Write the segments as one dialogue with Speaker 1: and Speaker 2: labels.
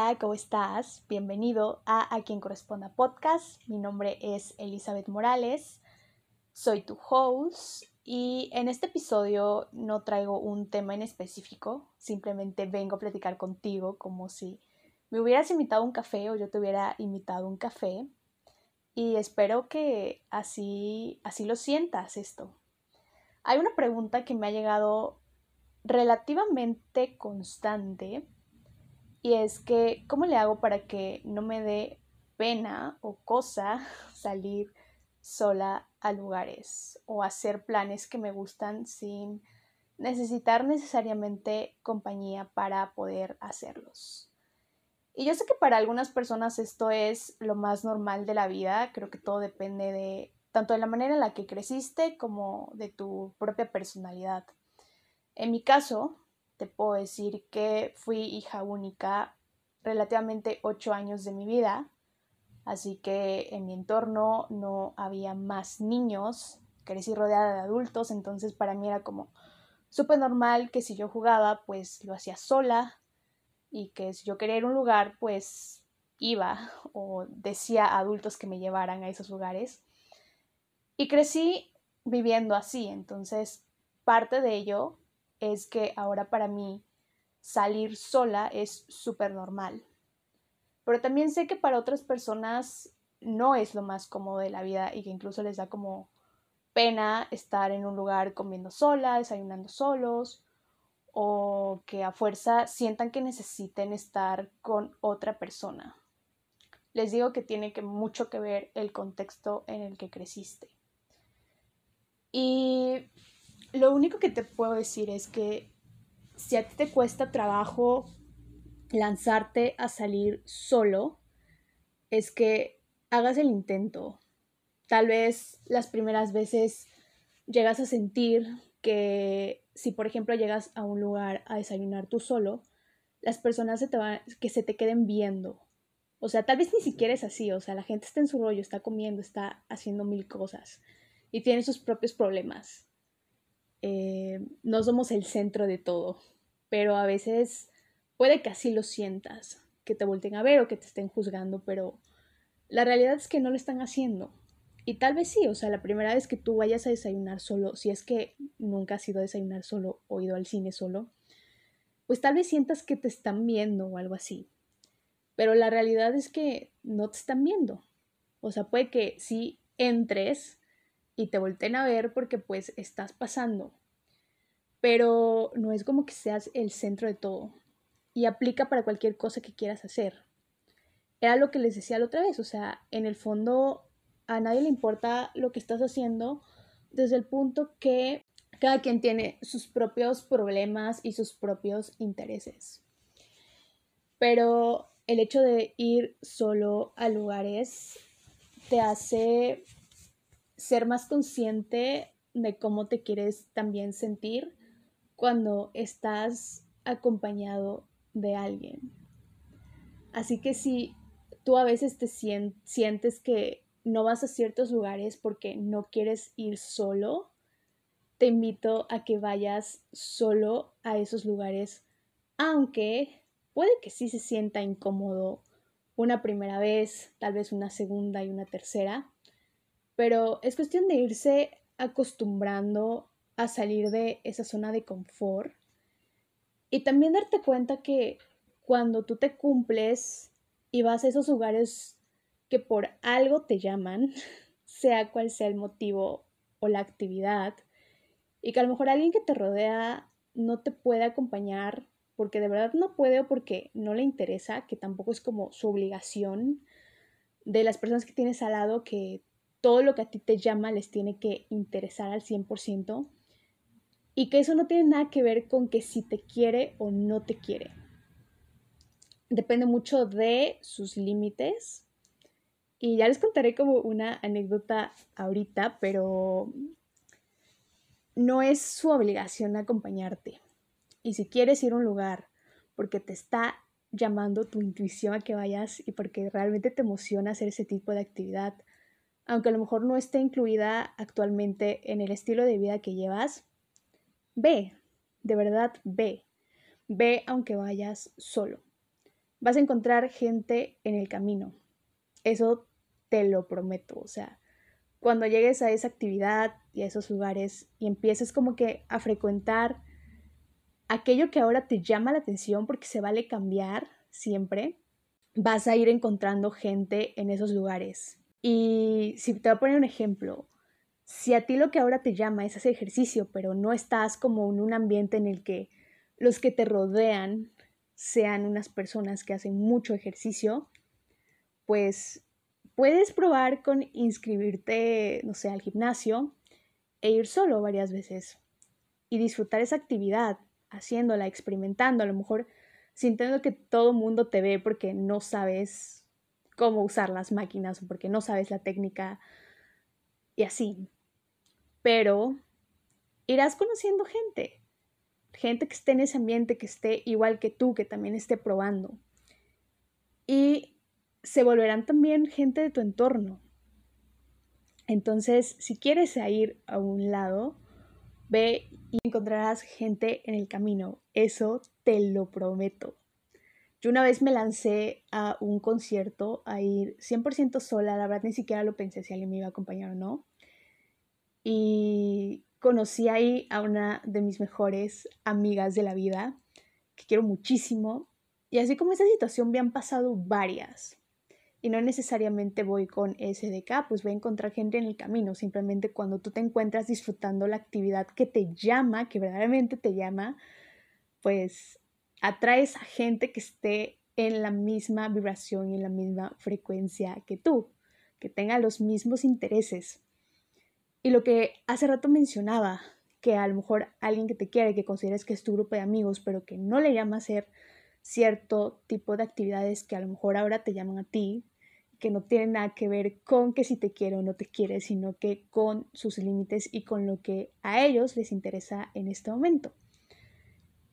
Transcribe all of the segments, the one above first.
Speaker 1: Hola, ¿cómo estás? Bienvenido a A quien corresponda podcast. Mi nombre es Elizabeth Morales, soy tu host y en este episodio no traigo un tema en específico, simplemente vengo a platicar contigo como si me hubieras invitado un café o yo te hubiera invitado un café y espero que así, así lo sientas esto. Hay una pregunta que me ha llegado relativamente constante y es que, ¿cómo le hago para que no me dé pena o cosa salir sola a lugares o hacer planes que me gustan sin necesitar necesariamente compañía para poder hacerlos? Y yo sé que para algunas personas esto es lo más normal de la vida, creo que todo depende de tanto de la manera en la que creciste como de tu propia personalidad. En mi caso, te puedo decir que fui hija única relativamente ocho años de mi vida, así que en mi entorno no había más niños, crecí rodeada de adultos, entonces para mí era como súper normal que si yo jugaba, pues lo hacía sola y que si yo quería ir a un lugar, pues iba o decía a adultos que me llevaran a esos lugares. Y crecí viviendo así, entonces parte de ello es que ahora para mí salir sola es súper normal. Pero también sé que para otras personas no es lo más cómodo de la vida y que incluso les da como pena estar en un lugar comiendo sola, desayunando solos o que a fuerza sientan que necesiten estar con otra persona. Les digo que tiene mucho que ver el contexto en el que creciste. Y lo único que te puedo decir es que si a ti te cuesta trabajo lanzarte a salir solo, es que hagas el intento. Tal vez las primeras veces llegas a sentir que si por ejemplo llegas a un lugar a desayunar tú solo, las personas se te van, que se te queden viendo. O sea, tal vez ni siquiera es así, o sea, la gente está en su rollo, está comiendo, está haciendo mil cosas y tiene sus propios problemas. Eh, no somos el centro de todo, pero a veces puede que así lo sientas, que te volten a ver o que te estén juzgando, pero la realidad es que no lo están haciendo. Y tal vez sí, o sea, la primera vez que tú vayas a desayunar solo, si es que nunca has ido a desayunar solo o ido al cine solo, pues tal vez sientas que te están viendo o algo así. Pero la realidad es que no te están viendo. O sea, puede que sí entres y te volteen a ver porque pues estás pasando. Pero no es como que seas el centro de todo y aplica para cualquier cosa que quieras hacer. Era lo que les decía la otra vez, o sea, en el fondo a nadie le importa lo que estás haciendo desde el punto que cada quien tiene sus propios problemas y sus propios intereses. Pero el hecho de ir solo a lugares te hace ser más consciente de cómo te quieres también sentir cuando estás acompañado de alguien. Así que si tú a veces te sientes que no vas a ciertos lugares porque no quieres ir solo, te invito a que vayas solo a esos lugares, aunque puede que sí se sienta incómodo una primera vez, tal vez una segunda y una tercera, pero es cuestión de irse acostumbrando a salir de esa zona de confort y también darte cuenta que cuando tú te cumples y vas a esos lugares que por algo te llaman, sea cual sea el motivo o la actividad, y que a lo mejor alguien que te rodea no te puede acompañar porque de verdad no puede o porque no le interesa, que tampoco es como su obligación de las personas que tienes al lado que todo lo que a ti te llama les tiene que interesar al 100% y que eso no tiene nada que ver con que si te quiere o no te quiere. Depende mucho de sus límites y ya les contaré como una anécdota ahorita, pero no es su obligación acompañarte. Y si quieres ir a un lugar porque te está llamando tu intuición a que vayas y porque realmente te emociona hacer ese tipo de actividad, aunque a lo mejor no esté incluida actualmente en el estilo de vida que llevas, ve, de verdad ve, ve aunque vayas solo. vas a encontrar gente en el camino. Eso te lo prometo. O sea, cuando llegues a esa actividad y a esos lugares y empieces como que a frecuentar aquello que ahora te llama la atención porque se vale cambiar siempre, vas a ir encontrando gente en esos lugares. Y si te voy a poner un ejemplo, si a ti lo que ahora te llama es hacer ejercicio, pero no estás como en un ambiente en el que los que te rodean sean unas personas que hacen mucho ejercicio, pues puedes probar con inscribirte, no sé, al gimnasio e ir solo varias veces y disfrutar esa actividad, haciéndola, experimentando, a lo mejor sintiendo que todo el mundo te ve porque no sabes cómo usar las máquinas o porque no sabes la técnica y así. Pero irás conociendo gente, gente que esté en ese ambiente, que esté igual que tú, que también esté probando. Y se volverán también gente de tu entorno. Entonces, si quieres ir a un lado, ve y encontrarás gente en el camino. Eso te lo prometo. Yo una vez me lancé a un concierto a ir 100% sola, la verdad ni siquiera lo pensé si alguien me iba a acompañar o no. Y conocí ahí a una de mis mejores amigas de la vida, que quiero muchísimo. Y así como esa situación me han pasado varias y no necesariamente voy con SDK, pues voy a encontrar gente en el camino. Simplemente cuando tú te encuentras disfrutando la actividad que te llama, que verdaderamente te llama, pues atraes a gente que esté en la misma vibración y en la misma frecuencia que tú, que tenga los mismos intereses. Y lo que hace rato mencionaba, que a lo mejor alguien que te quiere, que consideres que es tu grupo de amigos, pero que no le llama a ser cierto tipo de actividades que a lo mejor ahora te llaman a ti, que no tienen nada que ver con que si te quiere o no te quiere, sino que con sus límites y con lo que a ellos les interesa en este momento.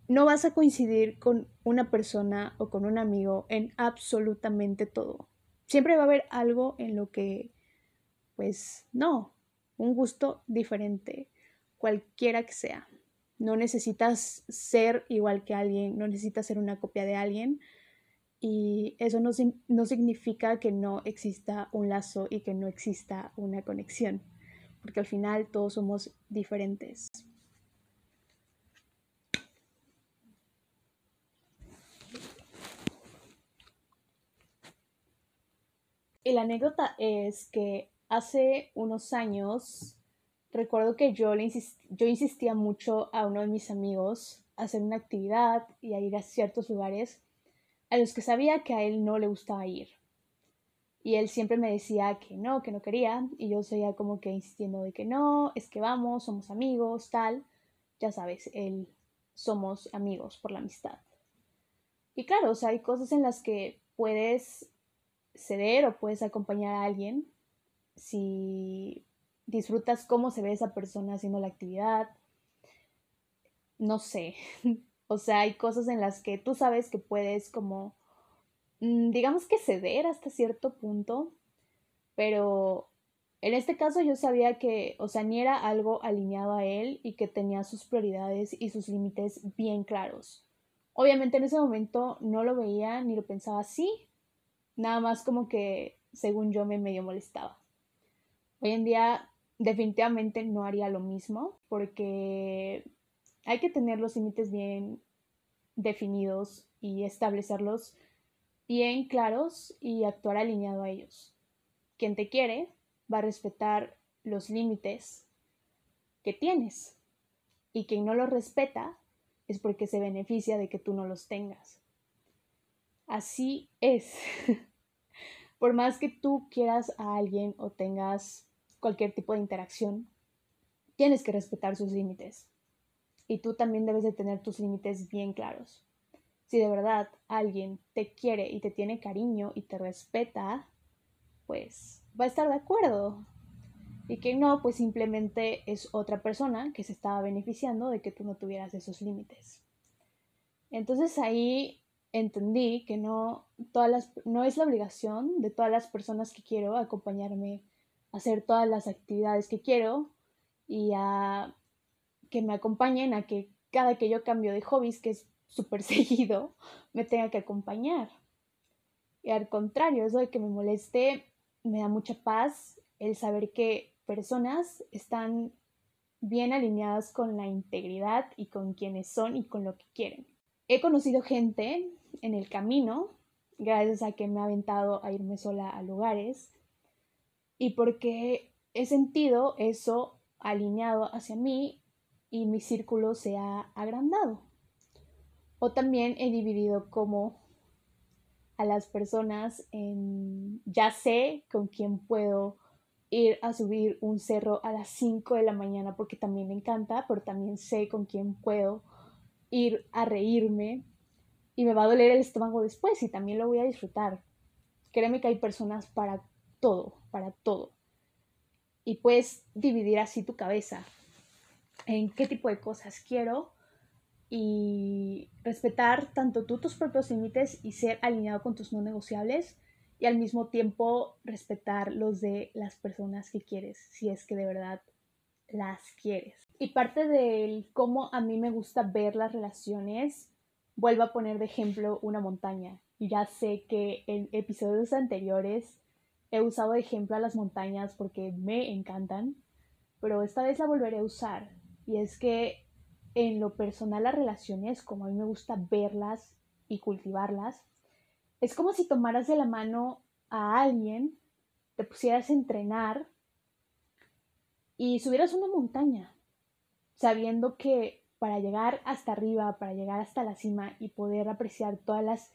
Speaker 1: No vas a coincidir con una persona o con un amigo en absolutamente todo. Siempre va a haber algo en lo que, pues no, un gusto diferente, cualquiera que sea. No necesitas ser igual que alguien, no necesitas ser una copia de alguien. Y eso no, no significa que no exista un lazo y que no exista una conexión, porque al final todos somos diferentes. Y la anécdota es que hace unos años recuerdo que yo, le yo insistía mucho a uno de mis amigos a hacer una actividad y a ir a ciertos lugares a los que sabía que a él no le gustaba ir. Y él siempre me decía que no, que no quería, y yo seguía como que insistiendo de que no, es que vamos, somos amigos, tal. Ya sabes, él somos amigos por la amistad. Y claro, o sea, hay cosas en las que puedes ceder o puedes acompañar a alguien si disfrutas cómo se ve esa persona haciendo la actividad. No sé. o sea, hay cosas en las que tú sabes que puedes como, mm, digamos que ceder hasta cierto punto, pero en este caso yo sabía que, o sea, ni era algo alineado a él y que tenía sus prioridades y sus límites bien claros. Obviamente en ese momento no lo veía ni lo pensaba así, nada más como que según yo me medio molestaba. Hoy en día definitivamente no haría lo mismo porque hay que tener los límites bien definidos y establecerlos bien claros y actuar alineado a ellos. Quien te quiere va a respetar los límites que tienes y quien no los respeta es porque se beneficia de que tú no los tengas. Así es. Por más que tú quieras a alguien o tengas cualquier tipo de interacción, tienes que respetar sus límites. Y tú también debes de tener tus límites bien claros. Si de verdad alguien te quiere y te tiene cariño y te respeta, pues va a estar de acuerdo. Y que no, pues simplemente es otra persona que se estaba beneficiando de que tú no tuvieras esos límites. Entonces ahí entendí que no, todas las, no es la obligación de todas las personas que quiero acompañarme hacer todas las actividades que quiero y a que me acompañen a que cada que yo cambio de hobbies, que es súper seguido, me tenga que acompañar. Y al contrario, eso de que me moleste me da mucha paz el saber que personas están bien alineadas con la integridad y con quienes son y con lo que quieren. He conocido gente en el camino, gracias a que me ha aventado a irme sola a lugares, y porque he sentido eso alineado hacia mí y mi círculo se ha agrandado. O también he dividido como a las personas en ya sé con quién puedo ir a subir un cerro a las 5 de la mañana porque también me encanta, pero también sé con quién puedo ir a reírme y me va a doler el estómago después y también lo voy a disfrutar. Créeme que hay personas para todo, para todo. Y puedes dividir así tu cabeza en qué tipo de cosas quiero y respetar tanto tú tus propios límites y ser alineado con tus no negociables y al mismo tiempo respetar los de las personas que quieres, si es que de verdad las quieres. Y parte del cómo a mí me gusta ver las relaciones, vuelvo a poner de ejemplo una montaña. Ya sé que en episodios anteriores he usado de ejemplo a las montañas porque me encantan, pero esta vez la volveré a usar. Y es que en lo personal las relaciones, como a mí me gusta verlas y cultivarlas, es como si tomaras de la mano a alguien, te pusieras a entrenar y subieras una montaña, sabiendo que para llegar hasta arriba, para llegar hasta la cima y poder apreciar todas las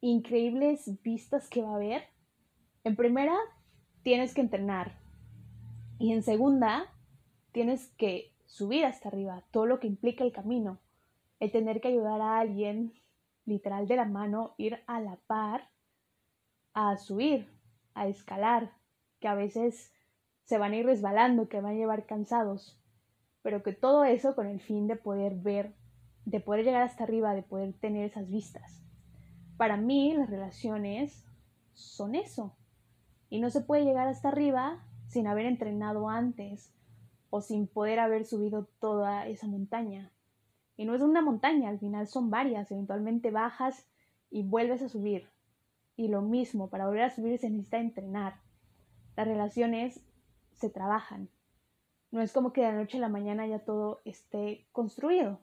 Speaker 1: increíbles vistas que va a haber, en primera tienes que entrenar y en segunda tienes que subir hasta arriba, todo lo que implica el camino, el tener que ayudar a alguien literal de la mano, ir a la par, a subir, a escalar, que a veces se van a ir resbalando, que van a llevar cansados, pero que todo eso con el fin de poder ver, de poder llegar hasta arriba, de poder tener esas vistas. Para mí las relaciones son eso. Y no se puede llegar hasta arriba sin haber entrenado antes o sin poder haber subido toda esa montaña. Y no es una montaña, al final son varias, eventualmente bajas y vuelves a subir. Y lo mismo, para volver a subir se necesita entrenar. Las relaciones se trabajan. No es como que de la noche a la mañana ya todo esté construido.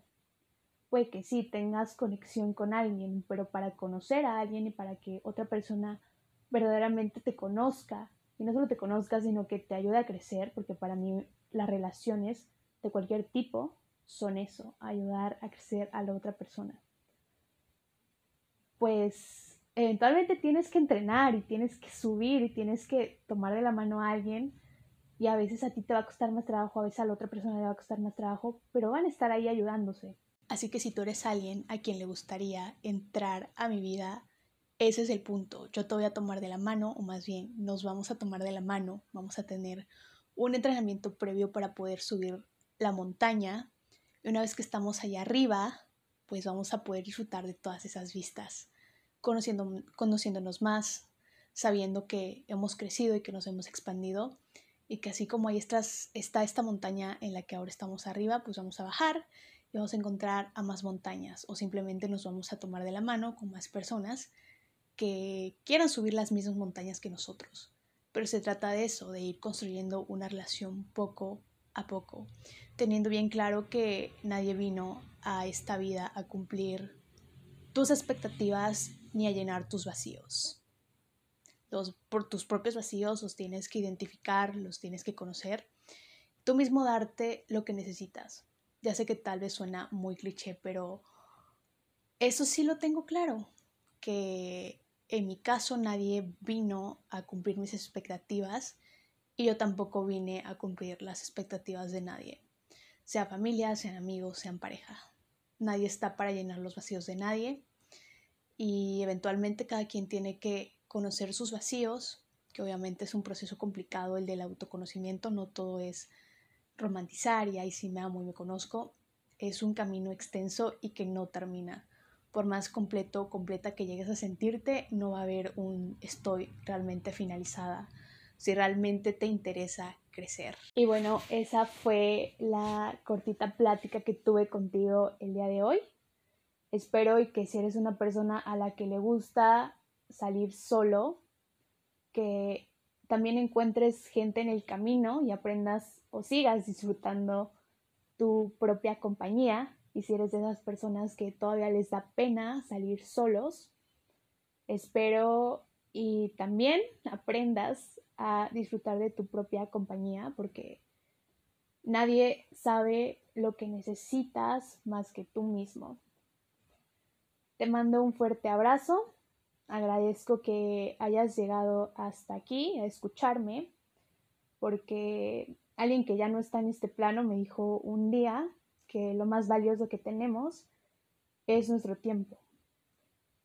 Speaker 1: Puede que sí tengas conexión con alguien, pero para conocer a alguien y para que otra persona verdaderamente te conozca, y no solo te conozca, sino que te ayude a crecer, porque para mí las relaciones de cualquier tipo son eso, ayudar a crecer a la otra persona. Pues eventualmente tienes que entrenar y tienes que subir y tienes que tomar de la mano a alguien y a veces a ti te va a costar más trabajo, a veces a la otra persona le va a costar más trabajo, pero van a estar ahí ayudándose. Así que si tú eres alguien a quien le gustaría entrar a mi vida, ese es el punto. Yo te voy a tomar de la mano, o más bien nos vamos a tomar de la mano, vamos a tener un entrenamiento previo para poder subir la montaña y una vez que estamos allá arriba, pues vamos a poder disfrutar de todas esas vistas, conociendo, conociéndonos más, sabiendo que hemos crecido y que nos hemos expandido y que así como ahí estás, está esta montaña en la que ahora estamos arriba, pues vamos a bajar y vamos a encontrar a más montañas o simplemente nos vamos a tomar de la mano con más personas que quieran subir las mismas montañas que nosotros. Pero se trata de eso, de ir construyendo una relación poco a poco, teniendo bien claro que nadie vino a esta vida a cumplir tus expectativas ni a llenar tus vacíos. Los, por tus propios vacíos los tienes que identificar, los tienes que conocer, tú mismo darte lo que necesitas. Ya sé que tal vez suena muy cliché, pero eso sí lo tengo claro, que en mi caso nadie vino a cumplir mis expectativas y yo tampoco vine a cumplir las expectativas de nadie, sea familia, sean amigos, sean pareja. Nadie está para llenar los vacíos de nadie y eventualmente cada quien tiene que conocer sus vacíos, que obviamente es un proceso complicado el del autoconocimiento, no todo es romantizar y ahí sí me amo y me conozco, es un camino extenso y que no termina. Por más completo o completa que llegues a sentirte, no va a haber un estoy realmente finalizada si realmente te interesa crecer. Y bueno, esa fue la cortita plática que tuve contigo el día de hoy. Espero y que si eres una persona a la que le gusta salir solo, que también encuentres gente en el camino y aprendas o sigas disfrutando tu propia compañía. Y si eres de esas personas que todavía les da pena salir solos, espero y también aprendas a disfrutar de tu propia compañía porque nadie sabe lo que necesitas más que tú mismo. Te mando un fuerte abrazo. Agradezco que hayas llegado hasta aquí a escucharme porque alguien que ya no está en este plano me dijo un día que lo más valioso que tenemos es nuestro tiempo.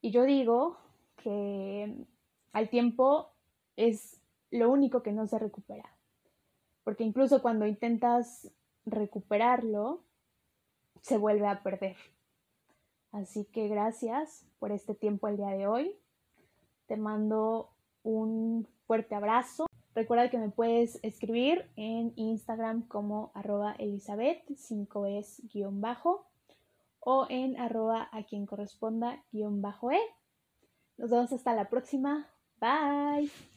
Speaker 1: Y yo digo que al tiempo es lo único que no se recupera. Porque incluso cuando intentas recuperarlo, se vuelve a perder. Así que gracias por este tiempo el día de hoy. Te mando un fuerte abrazo. Recuerda que me puedes escribir en Instagram como arroba Elizabeth 5es guion bajo o en arroba a quien corresponda guion bajo e. Nos vemos hasta la próxima. Bye.